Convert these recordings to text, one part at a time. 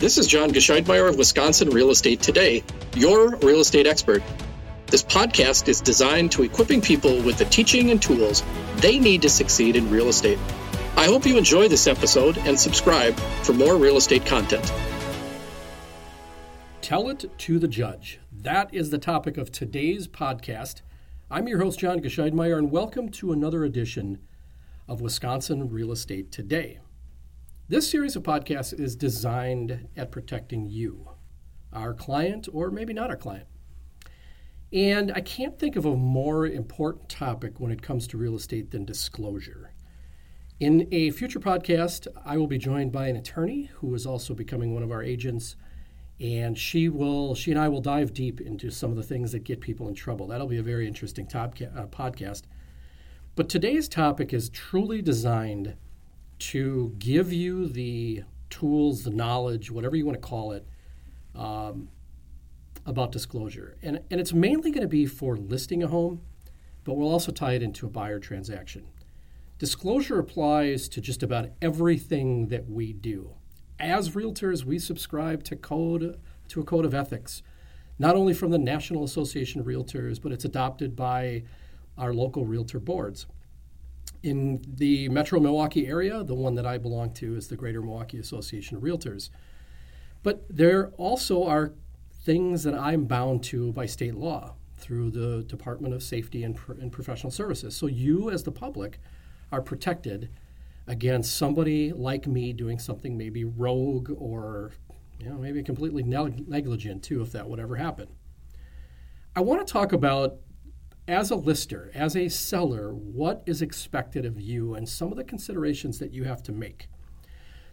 This is John Gescheidmeyer of Wisconsin Real Estate Today, your real estate expert. This podcast is designed to equipping people with the teaching and tools they need to succeed in real estate. I hope you enjoy this episode and subscribe for more real estate content. Tell it to the judge. That is the topic of today's podcast. I'm your host, John Gescheidmeyer, and welcome to another edition of Wisconsin Real Estate Today. This series of podcasts is designed at protecting you, our client, or maybe not our client. And I can't think of a more important topic when it comes to real estate than disclosure. In a future podcast, I will be joined by an attorney who is also becoming one of our agents, and she will she and I will dive deep into some of the things that get people in trouble. That'll be a very interesting top, uh, podcast. But today's topic is truly designed to give you the tools, the knowledge, whatever you want to call it, um, about disclosure. And, and it's mainly going to be for listing a home, but we'll also tie it into a buyer transaction. Disclosure applies to just about everything that we do. As realtors, we subscribe to code to a code of ethics, not only from the National Association of Realtors, but it's adopted by our local realtor boards. In the metro Milwaukee area, the one that I belong to is the Greater Milwaukee Association of Realtors. But there also are things that I'm bound to by state law through the Department of Safety and, and Professional Services. So you, as the public, are protected against somebody like me doing something maybe rogue or you know maybe completely negligent too if that would ever happen. I want to talk about as a lister, as a seller, what is expected of you and some of the considerations that you have to make.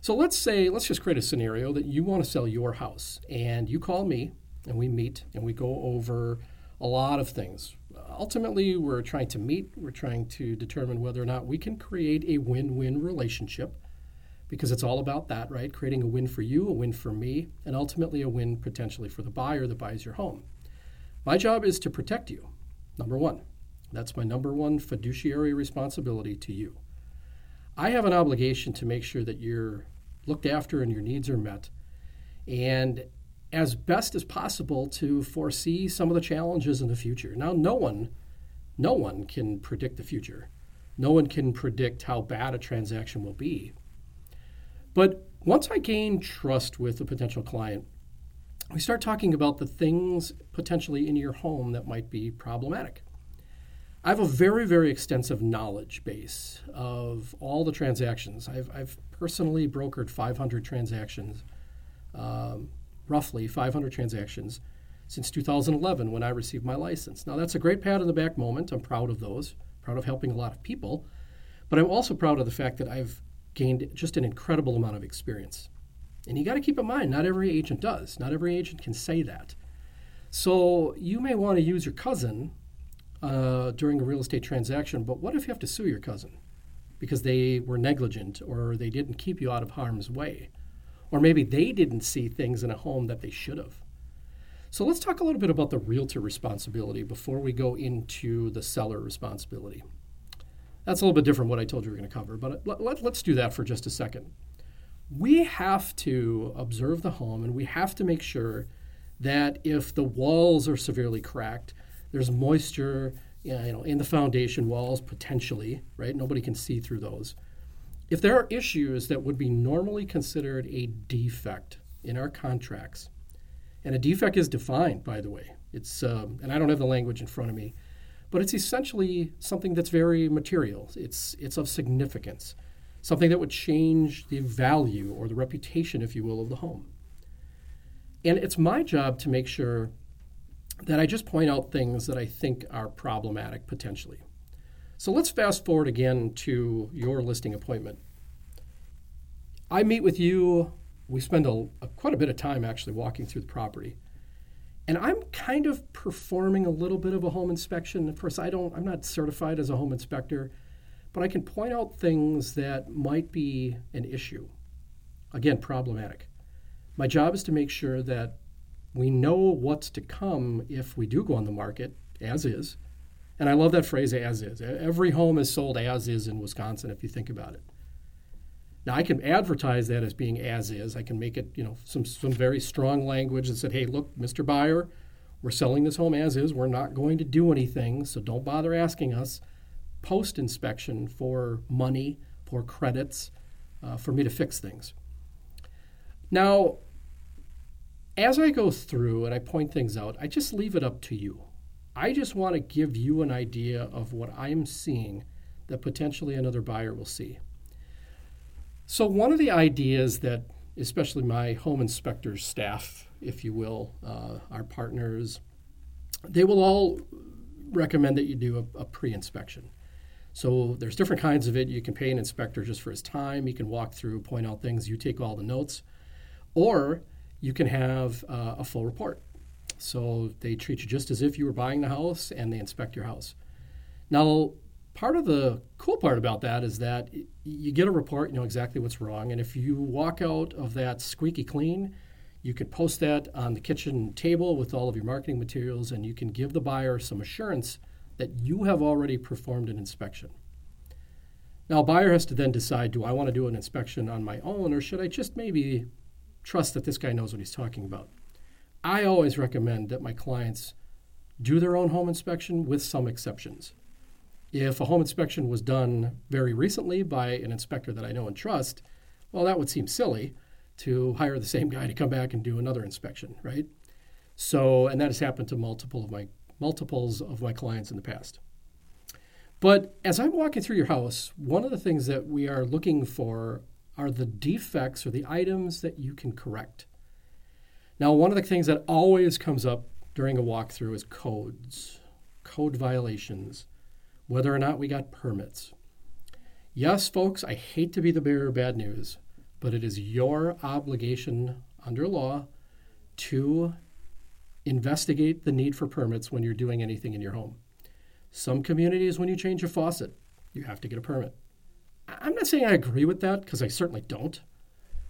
So let's say, let's just create a scenario that you want to sell your house and you call me and we meet and we go over a lot of things. Ultimately, we're trying to meet, we're trying to determine whether or not we can create a win win relationship because it's all about that, right? Creating a win for you, a win for me, and ultimately a win potentially for the buyer that buys your home. My job is to protect you, number one. That's my number one fiduciary responsibility to you. I have an obligation to make sure that you're looked after and your needs are met, and as best as possible to foresee some of the challenges in the future. Now, no one, no one can predict the future. No one can predict how bad a transaction will be. But once I gain trust with a potential client, we start talking about the things potentially in your home that might be problematic. I have a very, very extensive knowledge base of all the transactions. I've, I've personally brokered 500 transactions, um, roughly 500 transactions, since 2011 when I received my license. Now, that's a great pat on the back moment. I'm proud of those, proud of helping a lot of people. But I'm also proud of the fact that I've gained just an incredible amount of experience. And you got to keep in mind, not every agent does. Not every agent can say that. So you may want to use your cousin uh, during a real estate transaction, but what if you have to sue your cousin because they were negligent or they didn't keep you out of harm's way? Or maybe they didn't see things in a home that they should have. So let's talk a little bit about the realtor responsibility before we go into the seller responsibility. That's a little bit different what I told you we are going to cover, but let, let, let's do that for just a second. We have to observe the home and we have to make sure that if the walls are severely cracked, there's moisture you know, in the foundation walls potentially, right? Nobody can see through those. If there are issues that would be normally considered a defect in our contracts, and a defect is defined, by the way, it's um, and I don't have the language in front of me, but it's essentially something that's very material. It's it's of significance, something that would change the value or the reputation, if you will, of the home. And it's my job to make sure that I just point out things that I think are problematic potentially. So let's fast forward again to your listing appointment. I meet with you. We spend a, a, quite a bit of time actually walking through the property. And I'm kind of performing a little bit of a home inspection. Of course, I don't I'm not certified as a home inspector, but I can point out things that might be an issue. Again, problematic. My job is to make sure that we know what's to come if we do go on the market as is and I love that phrase as is. Every home is sold as is in Wisconsin if you think about it. Now I can advertise that as being as is. I can make it, you know, some some very strong language that said, "Hey, look, Mr. Buyer, we're selling this home as is. We're not going to do anything, so don't bother asking us post inspection for money, for credits, uh, for me to fix things." Now, as I go through and I point things out, I just leave it up to you. I just want to give you an idea of what I'm seeing that potentially another buyer will see. So, one of the ideas that, especially my home inspectors staff, if you will, uh, our partners, they will all recommend that you do a, a pre inspection. So, there's different kinds of it. You can pay an inspector just for his time, he can walk through, point out things, you take all the notes, or you can have uh, a full report. So, they treat you just as if you were buying the house and they inspect your house. Now, part of the cool part about that is that you get a report, you know exactly what's wrong, and if you walk out of that squeaky clean, you can post that on the kitchen table with all of your marketing materials, and you can give the buyer some assurance that you have already performed an inspection. Now, a buyer has to then decide do I want to do an inspection on my own, or should I just maybe trust that this guy knows what he's talking about? I always recommend that my clients do their own home inspection with some exceptions. If a home inspection was done very recently by an inspector that I know and trust, well, that would seem silly to hire the same guy to come back and do another inspection, right? So, and that has happened to multiple of my multiples of my clients in the past. But as I'm walking through your house, one of the things that we are looking for are the defects or the items that you can correct. Now, one of the things that always comes up during a walkthrough is codes, code violations whether or not we got permits. Yes, folks, I hate to be the bearer of bad news, but it is your obligation under law to investigate the need for permits when you're doing anything in your home. Some communities, when you change a faucet, you have to get a permit. I'm not saying I agree with that because I certainly don't.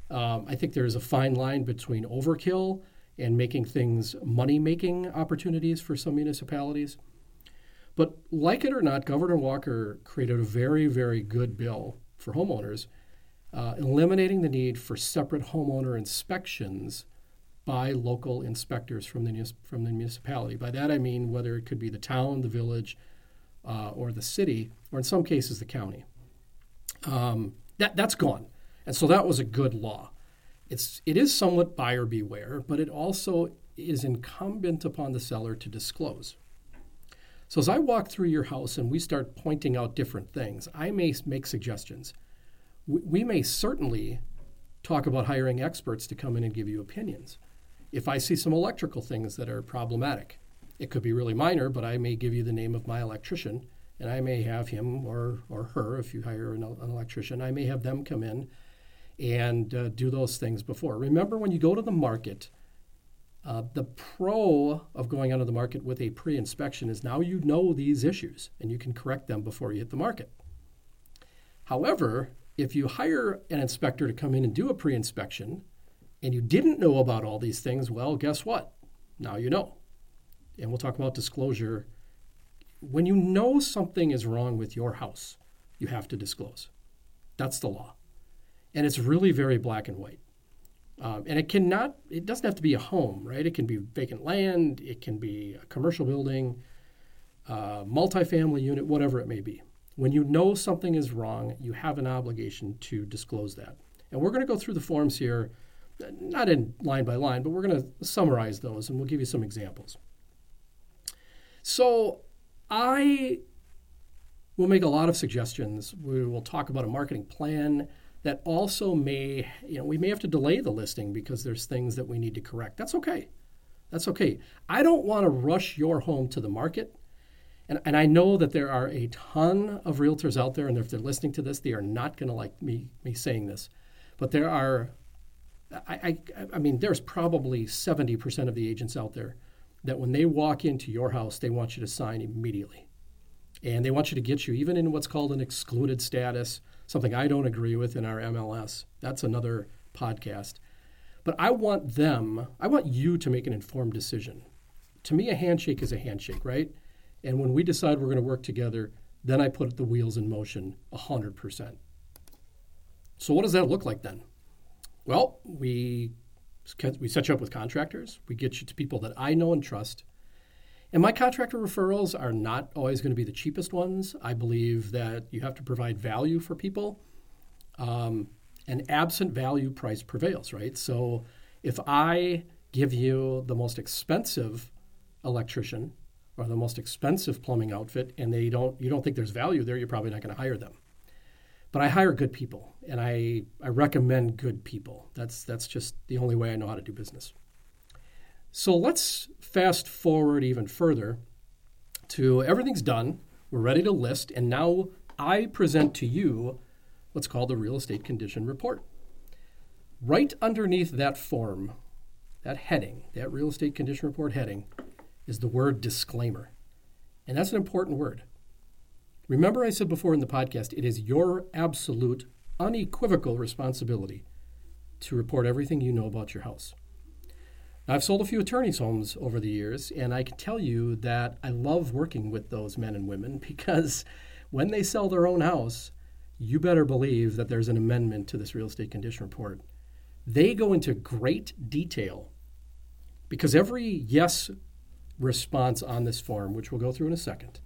Um, I think there is a fine line between overkill and making things money making opportunities for some municipalities. But like it or not, Governor Walker created a very, very good bill for homeowners, uh, eliminating the need for separate homeowner inspections by local inspectors from the, from the municipality. By that I mean whether it could be the town, the village, uh, or the city, or in some cases the county. Um, that, that's gone. And so that was a good law. It's, it is somewhat buyer beware, but it also is incumbent upon the seller to disclose. So as I walk through your house and we start pointing out different things, I may make suggestions. We may certainly talk about hiring experts to come in and give you opinions. If I see some electrical things that are problematic, it could be really minor, but I may give you the name of my electrician, and I may have him or, or her, if you hire an, an electrician, I may have them come in and uh, do those things before. Remember, when you go to the market, uh, the pro of going onto the market with a pre inspection is now you know these issues and you can correct them before you hit the market. However, if you hire an inspector to come in and do a pre inspection and you didn't know about all these things, well, guess what? Now you know. And we'll talk about disclosure. When you know something is wrong with your house, you have to disclose. That's the law. And it's really very black and white. Um, and it cannot, it doesn't have to be a home, right? It can be vacant land, it can be a commercial building, uh, multifamily unit, whatever it may be. When you know something is wrong, you have an obligation to disclose that. And we're going to go through the forms here, not in line by line, but we're going to summarize those and we'll give you some examples. So I will make a lot of suggestions. We will talk about a marketing plan that also may, you know, we may have to delay the listing because there's things that we need to correct. That's okay. That's okay. I don't want to rush your home to the market. And, and I know that there are a ton of realtors out there, and if they're listening to this, they are not going to like me, me saying this. But there are, I, I, I mean, there's probably 70% of the agents out there that when they walk into your house, they want you to sign immediately. And they want you to get you even in what's called an excluded status something I don't agree with in our MLS. That's another podcast. But I want them, I want you to make an informed decision. To me, a handshake is a handshake, right? And when we decide we're going to work together, then I put the wheels in motion 100%. So, what does that look like then? Well, we, we set you up with contractors. We get you to people that I know and trust. And my contractor referrals are not always going to be the cheapest ones. I believe that you have to provide value for people. Um, and absent value, price prevails, right? So if I give you the most expensive electrician or the most expensive plumbing outfit and they don't you don't think there's value there, you're probably not going to hire them. But I hire good people and I, I recommend good people. That's that's just the only way I know how to do business. So let's fast forward even further to everything's done. We're ready to list, and now I present to you what's called the real estate condition report. Right underneath that form, that heading, that real estate condition report heading, is the word disclaimer. And that's an important word. Remember, I said before in the podcast, it is your absolute, unequivocal responsibility to report everything you know about your house. I've sold a few attorneys' homes over the years, and I can tell you that I love working with those men and women because when they sell their own house, you better believe that there's an amendment to this real estate condition report. They go into great detail because every yes response on this form, which we'll go through in a second,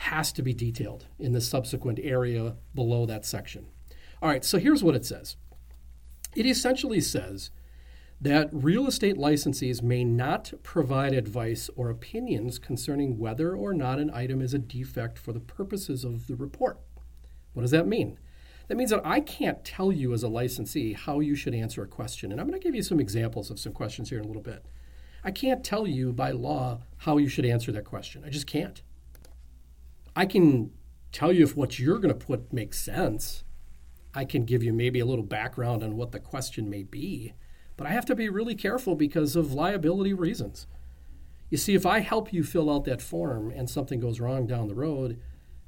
has to be detailed in the subsequent area below that section. All right, so here's what it says it essentially says that real estate licensees may not provide advice or opinions concerning whether or not an item is a defect for the purposes of the report. What does that mean? That means that I can't tell you as a licensee how you should answer a question. And I'm going to give you some examples of some questions here in a little bit. I can't tell you by law how you should answer that question. I just can't. I can tell you if what you're going to put makes sense. I can give you maybe a little background on what the question may be. But I have to be really careful because of liability reasons. You see, if I help you fill out that form and something goes wrong down the road,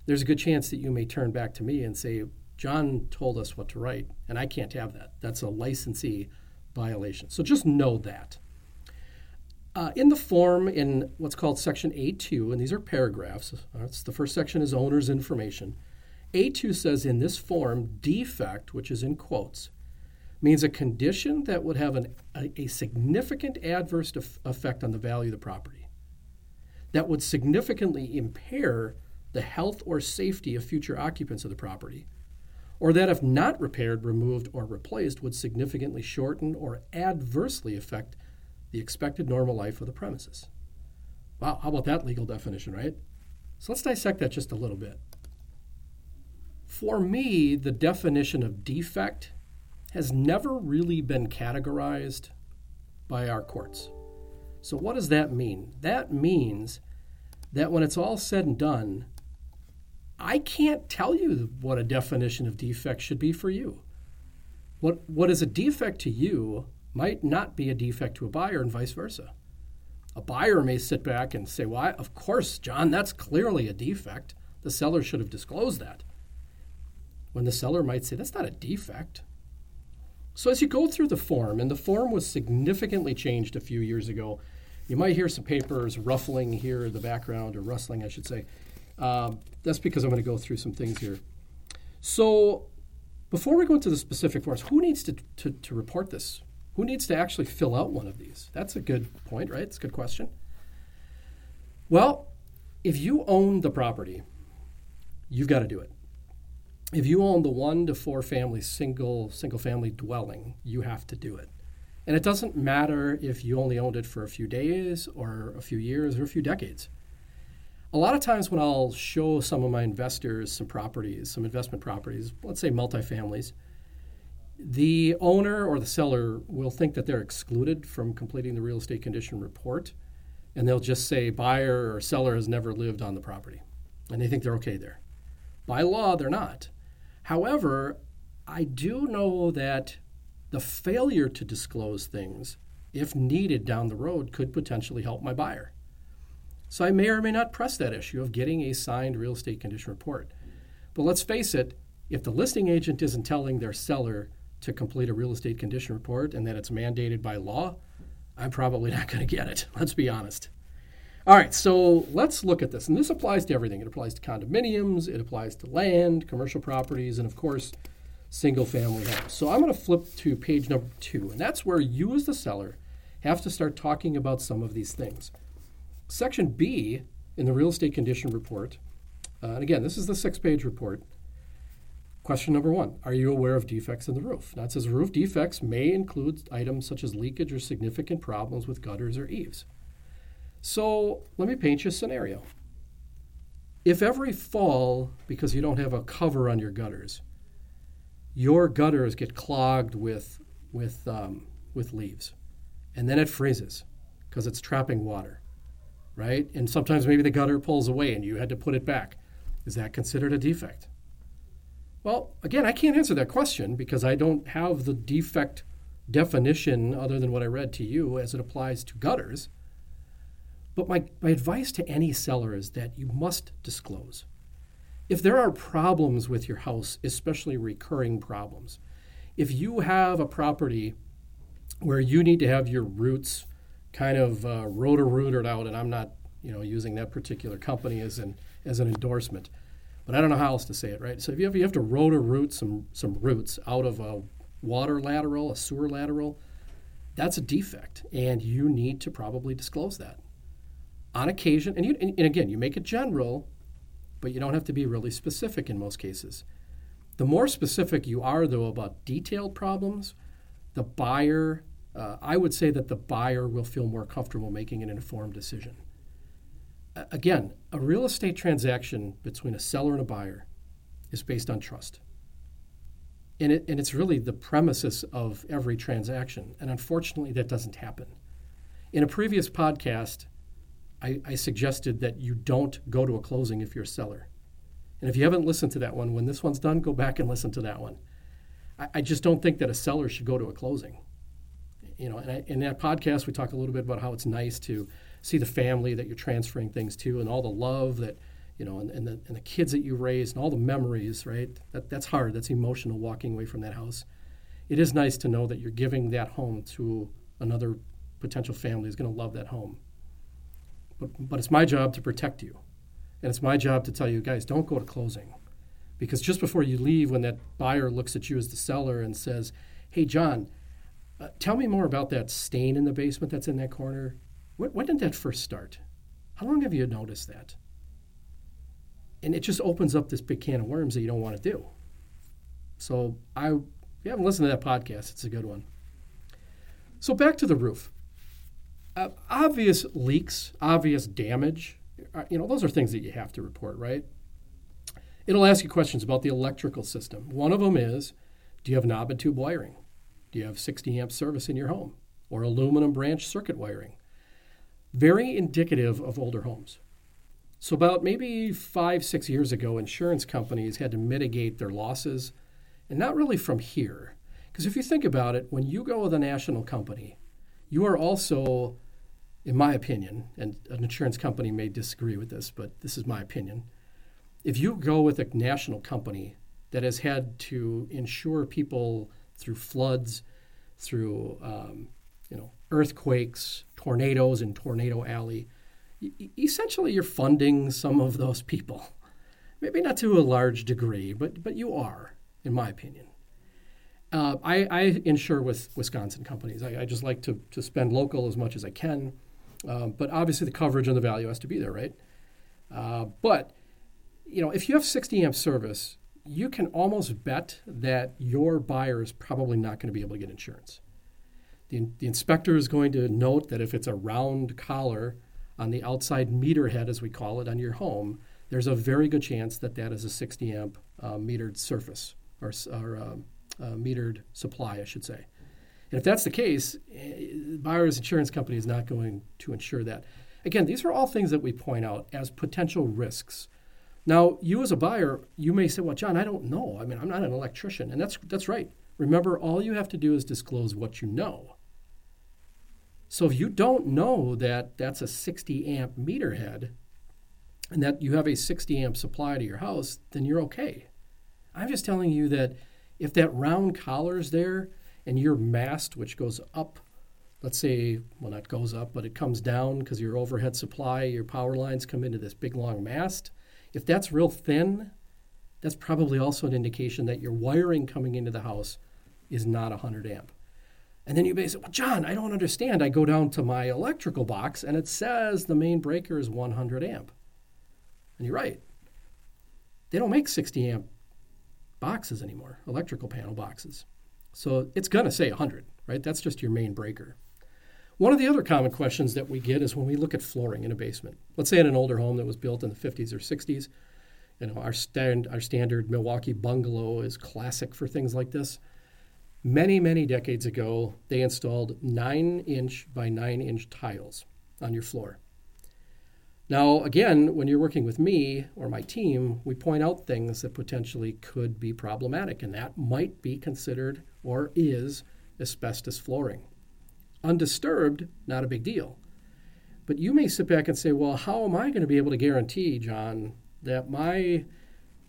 there's a good chance that you may turn back to me and say, John told us what to write, and I can't have that. That's a licensee violation. So just know that. Uh, in the form, in what's called Section A2, and these are paragraphs, that's the first section is owner's information. A2 says in this form, defect, which is in quotes, means a condition that would have an, a, a significant adverse effect on the value of the property, that would significantly impair the health or safety of future occupants of the property, or that if not repaired, removed, or replaced, would significantly shorten or adversely affect the expected normal life of the premises. Wow, how about that legal definition, right? So let's dissect that just a little bit. For me, the definition of defect has never really been categorized by our courts. So, what does that mean? That means that when it's all said and done, I can't tell you what a definition of defect should be for you. What, what is a defect to you might not be a defect to a buyer, and vice versa. A buyer may sit back and say, Well, of course, John, that's clearly a defect. The seller should have disclosed that. When the seller might say, That's not a defect. So as you go through the form, and the form was significantly changed a few years ago, you might hear some papers ruffling here in the background, or rustling, I should say. Um, that's because I'm going to go through some things here. So before we go into the specific forms, who needs to, to, to report this? Who needs to actually fill out one of these? That's a good point, right? It's a good question. Well, if you own the property, you've got to do it. If you own the one to four family single single family dwelling, you have to do it. And it doesn't matter if you only owned it for a few days or a few years or a few decades. A lot of times when I'll show some of my investors some properties, some investment properties, let's say multifamilies, the owner or the seller will think that they're excluded from completing the real estate condition report, and they'll just say buyer or seller has never lived on the property, and they think they're okay there. By law, they're not. However, I do know that the failure to disclose things, if needed down the road, could potentially help my buyer. So I may or may not press that issue of getting a signed real estate condition report. But let's face it, if the listing agent isn't telling their seller to complete a real estate condition report and that it's mandated by law, I'm probably not going to get it. Let's be honest. All right, so let's look at this. And this applies to everything. It applies to condominiums, it applies to land, commercial properties, and of course, single family homes. So I'm going to flip to page number two, and that's where you, as the seller, have to start talking about some of these things. Section B in the real estate condition report, uh, and again, this is the six page report. Question number one Are you aware of defects in the roof? Now it says roof defects may include items such as leakage or significant problems with gutters or eaves. So let me paint you a scenario. If every fall, because you don't have a cover on your gutters, your gutters get clogged with, with, um, with leaves, and then it freezes because it's trapping water, right? And sometimes maybe the gutter pulls away and you had to put it back. Is that considered a defect? Well, again, I can't answer that question because I don't have the defect definition other than what I read to you as it applies to gutters. But my, my advice to any seller is that you must disclose. If there are problems with your house, especially recurring problems, if you have a property where you need to have your roots kind of uh, rotor rooted out, and I'm not you know using that particular company as an as an endorsement, but I don't know how else to say it, right? So if you have, you have to rotor root some some roots out of a water lateral, a sewer lateral, that's a defect, and you need to probably disclose that on occasion, and, you, and, and again, you make it general, but you don't have to be really specific in most cases. The more specific you are, though, about detailed problems, the buyer, uh, I would say that the buyer will feel more comfortable making an informed decision. Again, a real estate transaction between a seller and a buyer is based on trust. And, it, and it's really the premises of every transaction. And unfortunately, that doesn't happen. In a previous podcast, I, I suggested that you don't go to a closing if you're a seller. And if you haven't listened to that one, when this one's done, go back and listen to that one. I, I just don't think that a seller should go to a closing. You know, and I, in that podcast, we talk a little bit about how it's nice to see the family that you're transferring things to and all the love that, you know, and, and, the, and the kids that you raised and all the memories, right? That, that's hard. That's emotional walking away from that house. It is nice to know that you're giving that home to another potential family who's going to love that home. But, but it's my job to protect you. And it's my job to tell you, guys, don't go to closing. Because just before you leave, when that buyer looks at you as the seller and says, hey, John, uh, tell me more about that stain in the basement that's in that corner. When, when did that first start? How long have you noticed that? And it just opens up this big can of worms that you don't want to do. So I, if you haven't listened to that podcast, it's a good one. So back to the roof uh, obvious leaks, obvious damage, uh, you know, those are things that you have to report, right? It'll ask you questions about the electrical system. One of them is do you have knob and tube wiring? Do you have 60 amp service in your home or aluminum branch circuit wiring? Very indicative of older homes. So, about maybe five, six years ago, insurance companies had to mitigate their losses, and not really from here. Because if you think about it, when you go with a national company, you are also in my opinion, and an insurance company may disagree with this, but this is my opinion. If you go with a national company that has had to insure people through floods, through um, you know earthquakes, tornadoes in Tornado Alley, essentially you're funding some of those people. Maybe not to a large degree, but but you are, in my opinion. Uh, I, I, insure with Wisconsin companies. I, I, just like to, to spend local as much as I can. Um, but obviously, the coverage and the value has to be there, right? Uh, but you know, if you have 60 amp service, you can almost bet that your buyer is probably not going to be able to get insurance. The, the inspector is going to note that if it's a round collar on the outside meter head, as we call it, on your home, there's a very good chance that that is a 60 amp uh, metered surface or, or um, uh, metered supply, I should say. And if that's the case, eh, buyer's insurance company is not going to insure that. Again, these are all things that we point out as potential risks. Now, you as a buyer, you may say, "Well, John, I don't know. I mean, I'm not an electrician." And that's that's right. Remember, all you have to do is disclose what you know. So if you don't know that that's a 60 amp meter head and that you have a 60 amp supply to your house, then you're okay. I'm just telling you that if that round collar is there, and your mast, which goes up, let's say, well, not goes up, but it comes down because your overhead supply, your power lines come into this big long mast. If that's real thin, that's probably also an indication that your wiring coming into the house is not 100 amp. And then you may say, Well, John, I don't understand. I go down to my electrical box and it says the main breaker is 100 amp. And you're right. They don't make 60 amp boxes anymore, electrical panel boxes. So it's going to say 100, right? That's just your main breaker. One of the other common questions that we get is when we look at flooring in a basement. Let's say in an older home that was built in the 50s or 60s, you know, our, stand, our standard Milwaukee bungalow is classic for things like this. Many, many decades ago, they installed 9 inch by 9 inch tiles on your floor. Now, again, when you're working with me or my team, we point out things that potentially could be problematic, and that might be considered or is asbestos flooring. Undisturbed, not a big deal. But you may sit back and say, well, how am I going to be able to guarantee, John, that my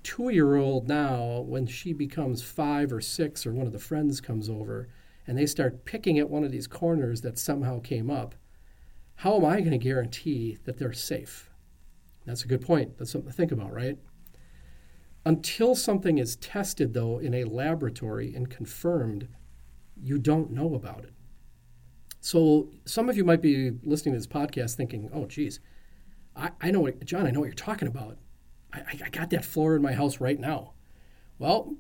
two year old now, when she becomes five or six, or one of the friends comes over and they start picking at one of these corners that somehow came up, how am I going to guarantee that they're safe? That's a good point. That's something to think about, right? Until something is tested, though, in a laboratory and confirmed, you don't know about it. So some of you might be listening to this podcast thinking, oh, geez, I, I know what, John, I know what you're talking about. I, I got that floor in my house right now. Well,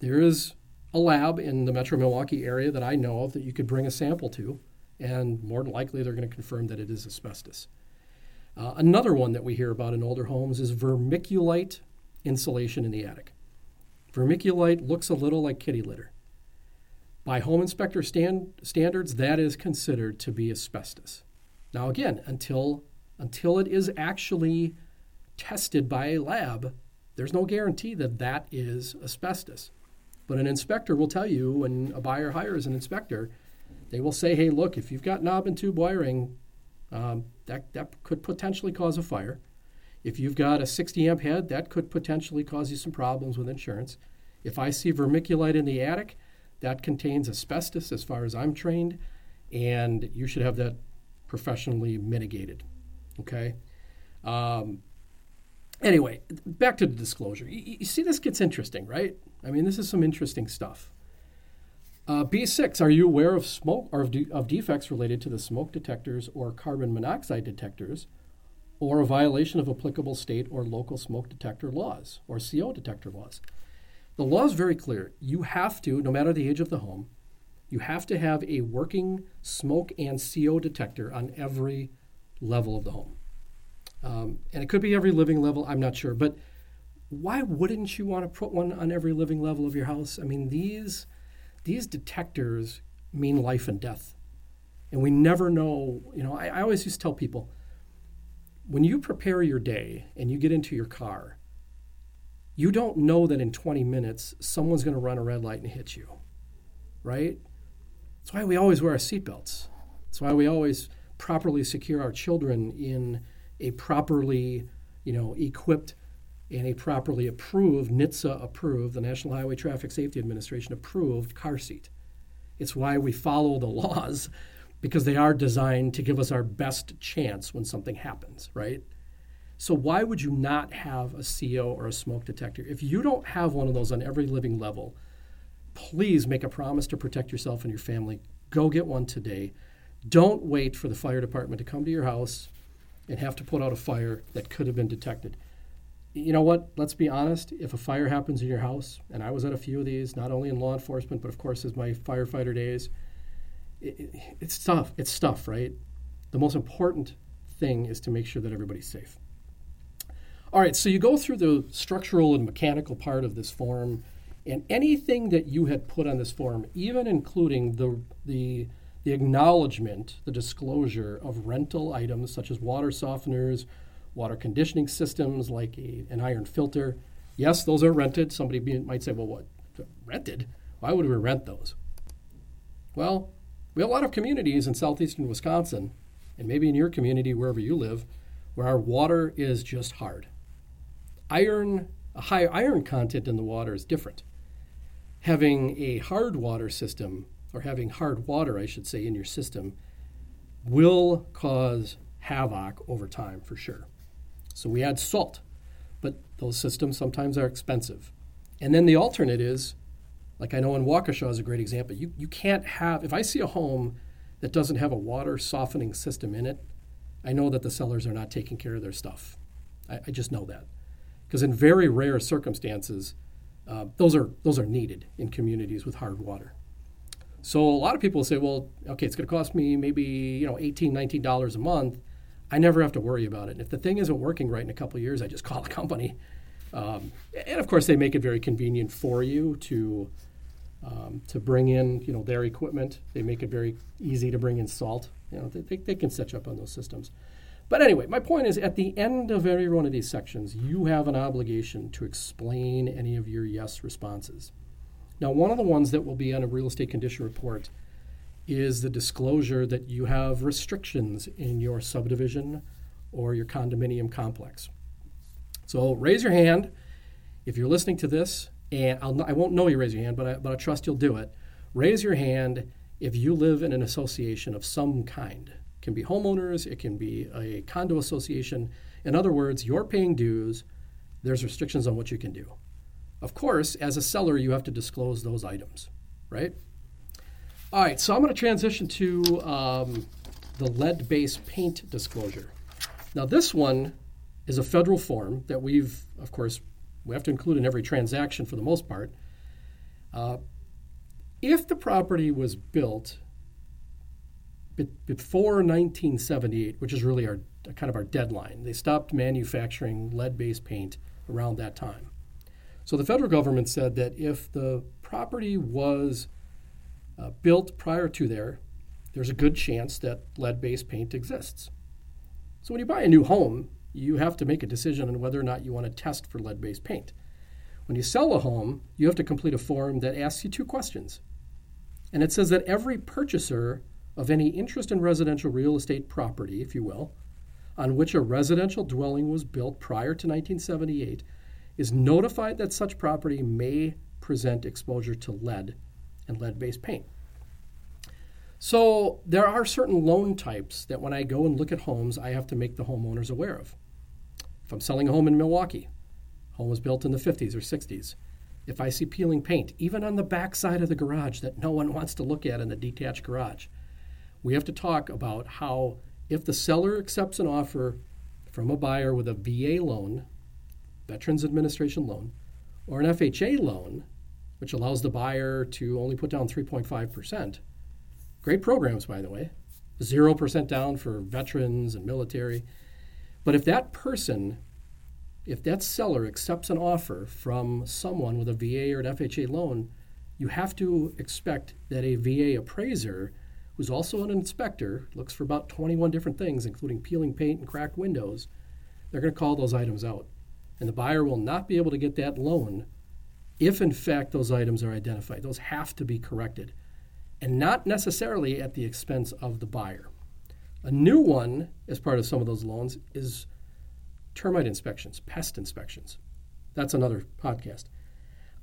there is a lab in the metro Milwaukee area that I know of that you could bring a sample to, and more than likely they're going to confirm that it is asbestos. Uh, another one that we hear about in older homes is vermiculite insulation in the attic. Vermiculite looks a little like kitty litter. By home inspector stand, standards, that is considered to be asbestos. Now, again, until, until it is actually tested by a lab, there's no guarantee that that is asbestos. But an inspector will tell you when a buyer hires an inspector, they will say, hey, look, if you've got knob and tube wiring, um, that, that could potentially cause a fire. If you've got a 60 amp head, that could potentially cause you some problems with insurance. If I see vermiculite in the attic, that contains asbestos as far as I'm trained, and you should have that professionally mitigated. Okay? Um, anyway, back to the disclosure. You, you, see, this gets interesting, right? I mean, this is some interesting stuff. Uh, B6, are you aware of smoke or of, de- of defects related to the smoke detectors or carbon monoxide detectors or a violation of applicable state or local smoke detector laws or CO detector laws? The law is very clear. You have to, no matter the age of the home, you have to have a working smoke and CO detector on every level of the home. Um, and it could be every living level, I'm not sure. But why wouldn't you want to put one on every living level of your house? I mean, these, these detectors mean life and death. And we never know, you know, I, I always used to tell people when you prepare your day and you get into your car, you don't know that in 20 minutes someone's going to run a red light and hit you, right? That's why we always wear our seatbelts. That's why we always properly secure our children in a properly, you know, equipped and a properly approved, NHTSA approved, the National Highway Traffic Safety Administration approved car seat. It's why we follow the laws because they are designed to give us our best chance when something happens, right? So why would you not have a CO or a smoke detector? If you don't have one of those on every living level, please make a promise to protect yourself and your family. Go get one today. Don't wait for the fire department to come to your house and have to put out a fire that could have been detected. You know what? Let's be honest. If a fire happens in your house, and I was at a few of these, not only in law enforcement, but of course as my firefighter days, it, it, it's tough. It's stuff, right? The most important thing is to make sure that everybody's safe. All right, so you go through the structural and mechanical part of this form, and anything that you had put on this form, even including the, the, the acknowledgement, the disclosure of rental items such as water softeners, water conditioning systems like a, an iron filter. Yes, those are rented. Somebody might say, well, what? Rented? Why would we rent those? Well, we have a lot of communities in southeastern Wisconsin, and maybe in your community, wherever you live, where our water is just hard iron, a high iron content in the water is different. Having a hard water system, or having hard water, I should say, in your system, will cause havoc over time for sure. So we add salt. But those systems sometimes are expensive. And then the alternate is, like I know in Waukesha is a great example. You, you can't have, if I see a home that doesn't have a water softening system in it, I know that the sellers are not taking care of their stuff. I, I just know that. Because in very rare circumstances, uh, those, are, those are needed in communities with hard water. So a lot of people say, well, okay, it's going to cost me maybe you know $18, $19 a month. I never have to worry about it. And if the thing isn't working right in a couple years, I just call the company. Um, and of course, they make it very convenient for you to um, to bring in you know their equipment. They make it very easy to bring in salt. You know, they, they can set you up on those systems. But anyway, my point is at the end of every one of these sections, you have an obligation to explain any of your yes responses. Now, one of the ones that will be on a real estate condition report is the disclosure that you have restrictions in your subdivision or your condominium complex. So raise your hand if you're listening to this, and I'll, I will not know you raise your hand, but I, but I trust you'll do it. Raise your hand if you live in an association of some kind. It can be homeowners, it can be a condo association. In other words, you're paying dues, there's restrictions on what you can do. Of course, as a seller, you have to disclose those items, right? All right, so I'm going to transition to um, the lead based paint disclosure. Now, this one is a federal form that we've, of course, we have to include in every transaction for the most part. Uh, if the property was built be- before 1978, which is really our kind of our deadline, they stopped manufacturing lead-based paint around that time. So the federal government said that if the property was uh, built prior to there, there's a good chance that lead-based paint exists. So when you buy a new home, you have to make a decision on whether or not you want to test for lead based paint. When you sell a home, you have to complete a form that asks you two questions. And it says that every purchaser of any interest in residential real estate property, if you will, on which a residential dwelling was built prior to 1978, is notified that such property may present exposure to lead and lead based paint. So there are certain loan types that when I go and look at homes, I have to make the homeowners aware of. If I'm selling a home in Milwaukee, home was built in the 50s or 60s. If I see peeling paint, even on the back side of the garage that no one wants to look at in the detached garage, we have to talk about how if the seller accepts an offer from a buyer with a VA loan, Veterans Administration loan, or an FHA loan, which allows the buyer to only put down 3.5%, Great programs, by the way. 0% down for veterans and military. But if that person, if that seller accepts an offer from someone with a VA or an FHA loan, you have to expect that a VA appraiser, who's also an inspector, looks for about 21 different things, including peeling paint and cracked windows, they're going to call those items out. And the buyer will not be able to get that loan if, in fact, those items are identified. Those have to be corrected and not necessarily at the expense of the buyer. A new one, as part of some of those loans, is termite inspections, pest inspections. That's another podcast.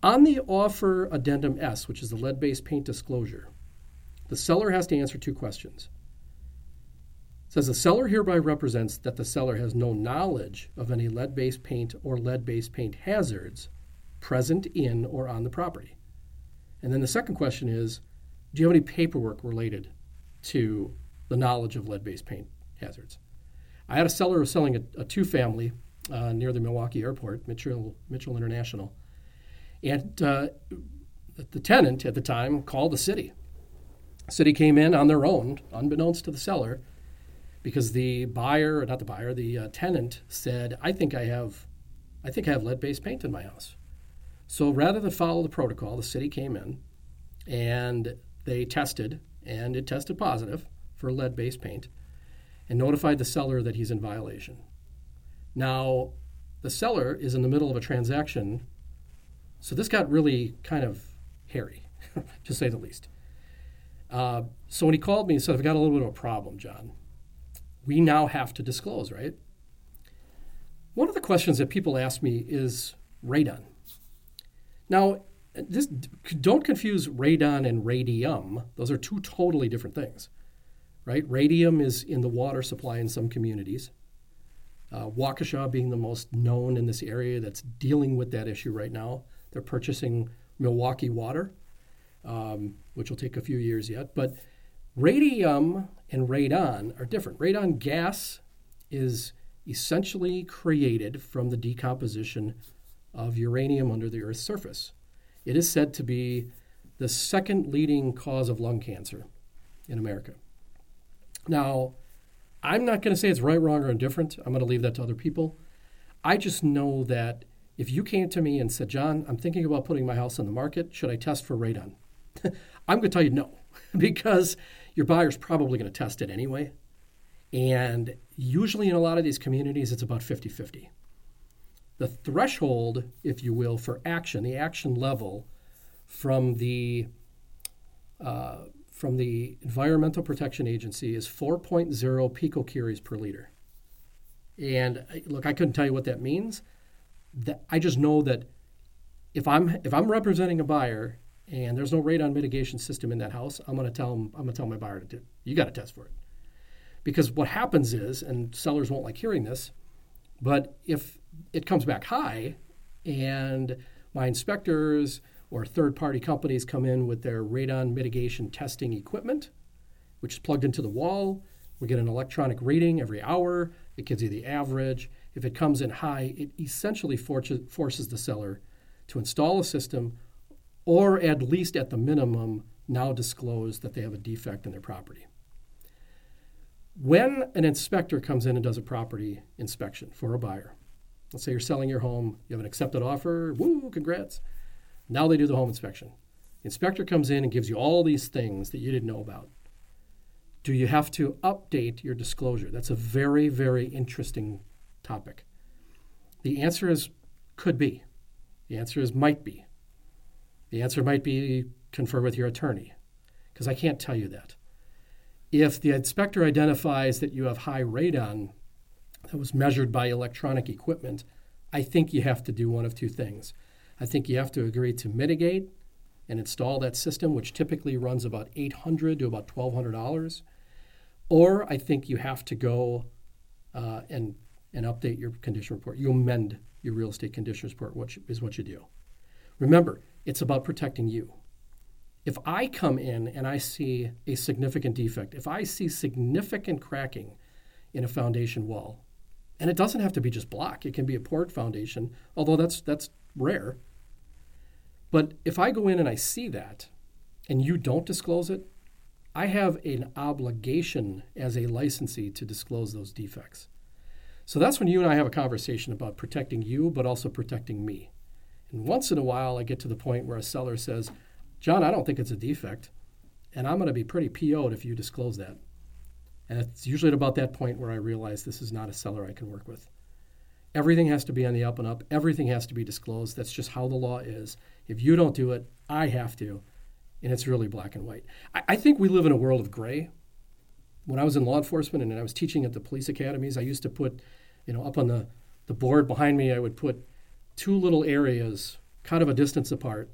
On the offer addendum S, which is the lead based paint disclosure, the seller has to answer two questions. Says the seller hereby represents that the seller has no knowledge of any lead based paint or lead based paint hazards present in or on the property. And then the second question is do you have any paperwork related to the knowledge of lead-based paint hazards? I had a seller who was selling a, a two-family uh, near the Milwaukee airport, Mitchell, Mitchell International, and uh, the tenant at the time called the city. The city came in on their own, unbeknownst to the seller, because the buyer, not the buyer, the uh, tenant said, "I think I have, I think I have lead-based paint in my house." So rather than follow the protocol, the city came in and they tested, and it tested positive for lead based paint, and notified the seller that he's in violation. Now, the seller is in the middle of a transaction, so this got really kind of hairy, to say the least. Uh, so when he called me and said, I've got a little bit of a problem, John, we now have to disclose, right? One of the questions that people ask me is radon. Now, this don't confuse radon and radium. Those are two totally different things, right? Radium is in the water supply in some communities. Uh, Waukesha being the most known in this area that's dealing with that issue right now. They're purchasing Milwaukee water, um, which will take a few years yet. But radium and radon are different. Radon gas is essentially created from the decomposition of uranium under the Earth's surface. It is said to be the second leading cause of lung cancer in America. Now, I'm not going to say it's right, wrong, or indifferent. I'm going to leave that to other people. I just know that if you came to me and said, John, I'm thinking about putting my house on the market, should I test for radon? I'm going to tell you no, because your buyer's probably going to test it anyway. And usually in a lot of these communities, it's about 50 50. The threshold, if you will, for action, the action level from the uh, from the Environmental Protection Agency is 4.0 picocuries per liter. And look, I couldn't tell you what that means. That I just know that if I'm if I'm representing a buyer and there's no radon mitigation system in that house, I'm going to tell them I'm going to tell my buyer to do. You got to test for it. Because what happens is, and sellers won't like hearing this, but if it comes back high and my inspectors or third party companies come in with their radon mitigation testing equipment, which is plugged into the wall. We get an electronic reading every hour. It gives you the average. If it comes in high, it essentially forces the seller to install a system or at least at the minimum now disclose that they have a defect in their property. When an inspector comes in and does a property inspection for a buyer, let's say you're selling your home, you have an accepted offer, woo, congrats. Now they do the home inspection. The inspector comes in and gives you all these things that you didn't know about. Do you have to update your disclosure? That's a very, very interesting topic. The answer is could be. The answer is might be. The answer might be confer with your attorney, because I can't tell you that. If the inspector identifies that you have high radon that was measured by electronic equipment, I think you have to do one of two things. I think you have to agree to mitigate and install that system, which typically runs about 800 to about $1,200. Or I think you have to go uh, and, and update your condition report. You amend your real estate condition report, which is what you do. Remember, it's about protecting you. If I come in and I see a significant defect, if I see significant cracking in a foundation wall, and it doesn't have to be just block, it can be a poured foundation, although that's, that's rare. But if I go in and I see that and you don't disclose it, I have an obligation as a licensee to disclose those defects. So that's when you and I have a conversation about protecting you, but also protecting me. And once in a while, I get to the point where a seller says, John, I don't think it's a defect, and I'm going to be pretty PO'd if you disclose that. And it's usually at about that point where I realize this is not a seller I can work with. Everything has to be on the up and up. Everything has to be disclosed. That's just how the law is. If you don't do it, I have to. And it's really black and white. I, I think we live in a world of gray. When I was in law enforcement and I was teaching at the police academies, I used to put, you know, up on the, the board behind me, I would put two little areas kind of a distance apart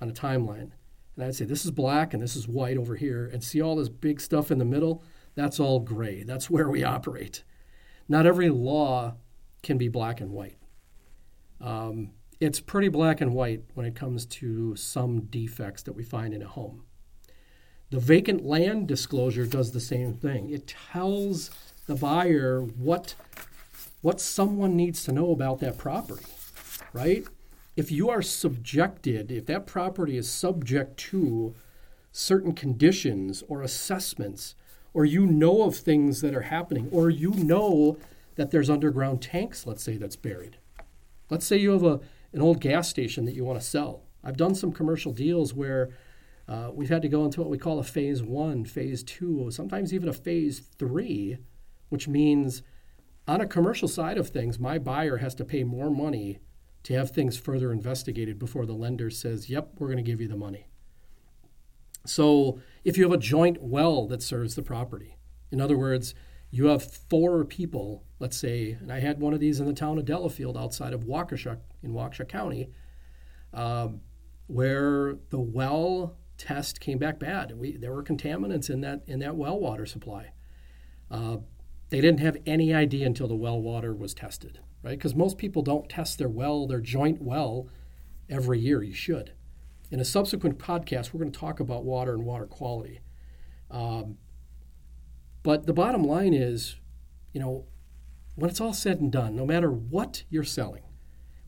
on a timeline. And I'd say, this is black and this is white over here. And see all this big stuff in the middle? That's all gray. That's where we operate. Not every law can be black and white. Um, it's pretty black and white when it comes to some defects that we find in a home. The vacant land disclosure does the same thing. It tells the buyer what what someone needs to know about that property, right? If you are subjected, if that property is subject to certain conditions or assessments, or you know of things that are happening, or you know that there's underground tanks, let's say, that's buried. Let's say you have a, an old gas station that you want to sell. I've done some commercial deals where uh, we've had to go into what we call a phase one, phase two, sometimes even a phase three, which means on a commercial side of things, my buyer has to pay more money to have things further investigated before the lender says, yep, we're going to give you the money. So if you have a joint well that serves the property, in other words, you have four people, let's say, and I had one of these in the town of Delafield outside of Waukesha in Waukesha County, um, where the well test came back bad. We, there were contaminants in that in that well water supply. Uh, They didn't have any idea until the well water was tested, right? Because most people don't test their well, their joint well, every year. You should. In a subsequent podcast, we're going to talk about water and water quality. Um, but the bottom line is, you know, when it's all said and done, no matter what you're selling,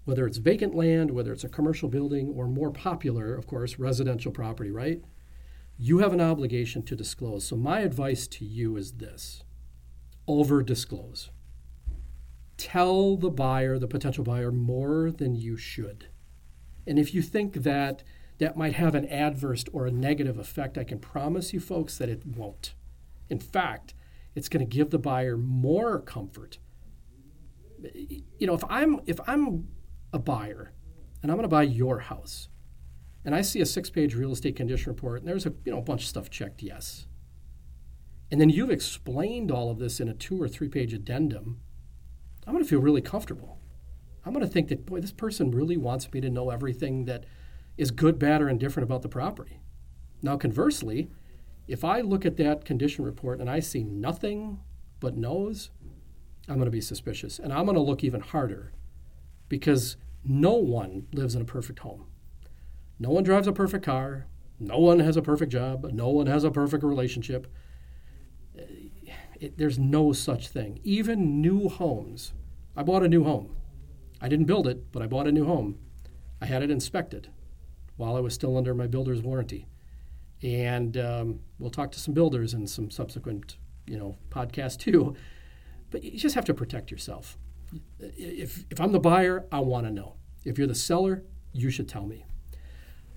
whether it's vacant land, whether it's a commercial building, or more popular, of course, residential property, right? You have an obligation to disclose. So, my advice to you is this over disclose. Tell the buyer, the potential buyer, more than you should. And if you think that that might have an adverse or a negative effect, I can promise you folks that it won't. In fact, it's going to give the buyer more comfort. You know, if I'm if I'm a buyer and I'm going to buy your house and I see a six-page real estate condition report and there's a you know a bunch of stuff checked yes. And then you've explained all of this in a two or three-page addendum, I'm going to feel really comfortable. I'm going to think that boy, this person really wants me to know everything that is good, bad, or indifferent about the property. Now, conversely, if I look at that condition report and I see nothing but no's, I'm going to be suspicious. And I'm going to look even harder because no one lives in a perfect home. No one drives a perfect car. No one has a perfect job. No one has a perfect relationship. It, there's no such thing. Even new homes. I bought a new home. I didn't build it, but I bought a new home. I had it inspected while I was still under my builder's warranty. And um, we'll talk to some builders in some subsequent, you know, podcasts too. But you just have to protect yourself. If, if I'm the buyer, I want to know. If you're the seller, you should tell me.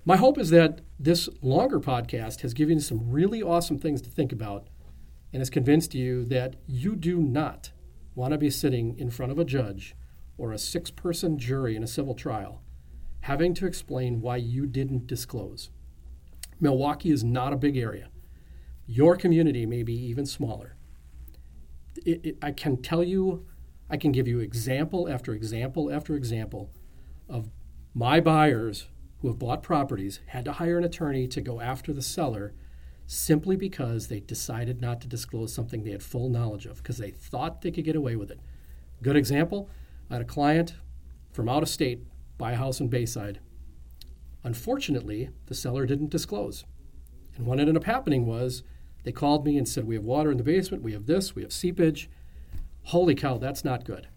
My hope is that this longer podcast has given you some really awesome things to think about and has convinced you that you do not want to be sitting in front of a judge or a six person jury in a civil trial having to explain why you didn't disclose. Milwaukee is not a big area. Your community may be even smaller. It, it, I can tell you, I can give you example after example after example of my buyers who have bought properties had to hire an attorney to go after the seller simply because they decided not to disclose something they had full knowledge of because they thought they could get away with it. Good example I had a client from out of state buy a house in Bayside. Unfortunately, the seller didn't disclose. And what ended up happening was they called me and said, We have water in the basement, we have this, we have seepage. Holy cow, that's not good.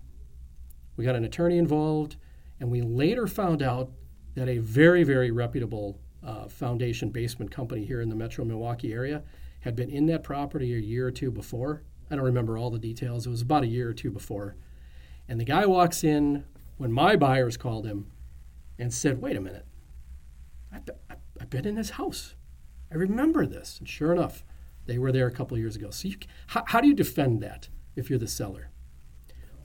We got an attorney involved, and we later found out that a very, very reputable uh, foundation basement company here in the metro Milwaukee area had been in that property a year or two before. I don't remember all the details. It was about a year or two before. And the guy walks in when my buyers called him and said, wait a minute, I've, I've been in this house. I remember this. And sure enough, they were there a couple years ago. So, you, how, how do you defend that if you're the seller?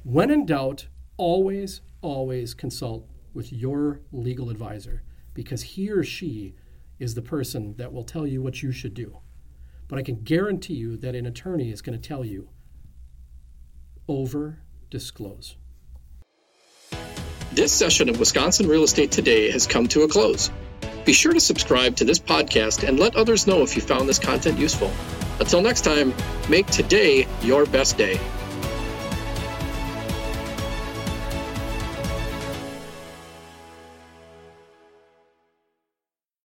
When in doubt, always, always consult with your legal advisor because he or she is the person that will tell you what you should do. But I can guarantee you that an attorney is going to tell you over disclose. This session of Wisconsin Real Estate Today has come to a close. Be sure to subscribe to this podcast and let others know if you found this content useful. Until next time, make today your best day.